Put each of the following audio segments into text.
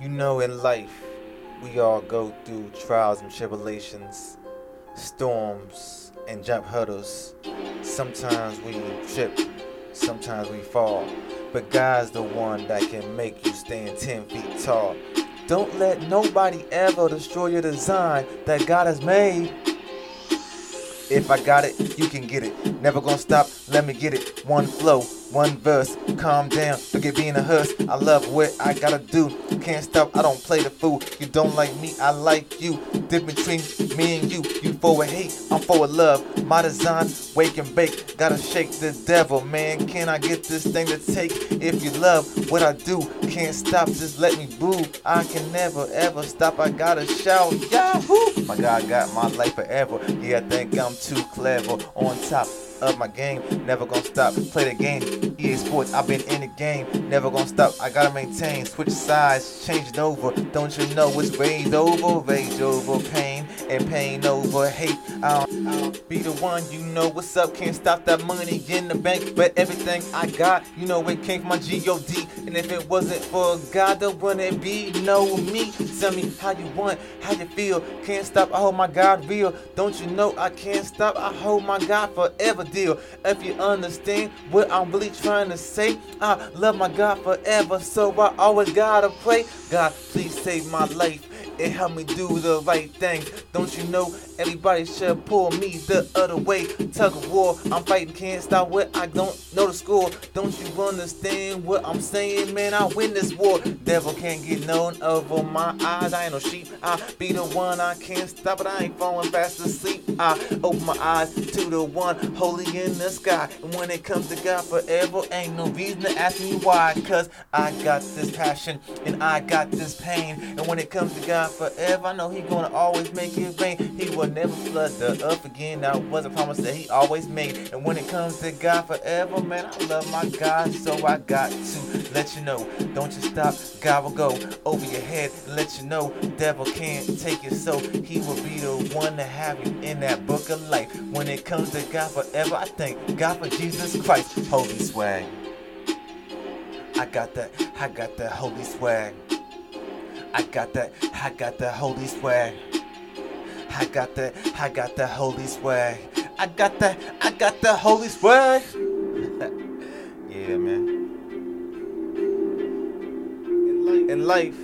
You know, in life, we all go through trials and tribulations, storms and jump hurdles. Sometimes we trip, sometimes we fall. But God's the one that can make you stand 10 feet tall. Don't let nobody ever destroy your design that God has made. If I got it, you can get it. Never gonna stop, let me get it. One flow, one verse. Calm down, forget being a hearse. I love what I gotta do. Can't stop, I don't play the fool. You don't like me, I like you. Dip between me and you. You forward hate, I'm forward love. My design, wake and bake. Gotta shake the devil, man. Can I get this thing to take? If you love what I do, can't stop, just let me boo. I can never ever stop, I gotta shout. Yahoo! My God got my life forever. Yeah, I think I'm too clever. On top of my game, never gonna stop. Play the game. EA Sports, I've been in the game, never gonna stop. I gotta maintain, switch sides, change it over. Don't you know it's rage over, rage over pain, and pain over hate. I'll, be the one, you know what's up. Can't stop that money in the bank, but everything I got, you know it came from my G-O-D. And if it wasn't for God, there wouldn't be no me. Tell me how you want, how you feel. Can't stop, I hold my God real. Don't you know I can't stop, I hold my God forever deal. If you understand what I'm really trying to say, I love my God forever, so I always gotta pray. God, please save my life. It helped me do the right thing. Don't you know everybody should pull me the other way? Tug of war, I'm fighting, can't stop what I don't know the score. Don't you understand what I'm saying, man? I win this war. Devil can't get none over my eyes. I ain't no sheep. I be the one I can't stop it. I ain't falling fast asleep. I open my eyes to the one holy in the sky. And when it comes to God forever, ain't no reason to ask me why. Cause I got this passion and I got this pain. And when it comes to God forever, I know He gonna always make it rain. He will never flood the earth again. That was a promise that He always made. And when it comes to God forever, man, I love my God, so I got to let you know. Don't you stop, God will go over your head and let you know. Devil can't take it, so He will be the one to have you in that book of life. When it comes to God forever, I thank God for Jesus Christ. Holy swag. I got that, I got that holy swag. I got that, I got that holy swag. I got that, I got that holy swag. I got that, I got that holy swag. yeah, man. In life,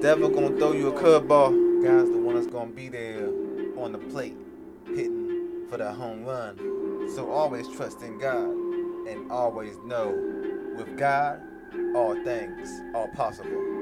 devil gonna throw you a curveball. God's the one that's gonna be there on the plate, hitting for that home run. So always trust in God and always know with God, all things are possible.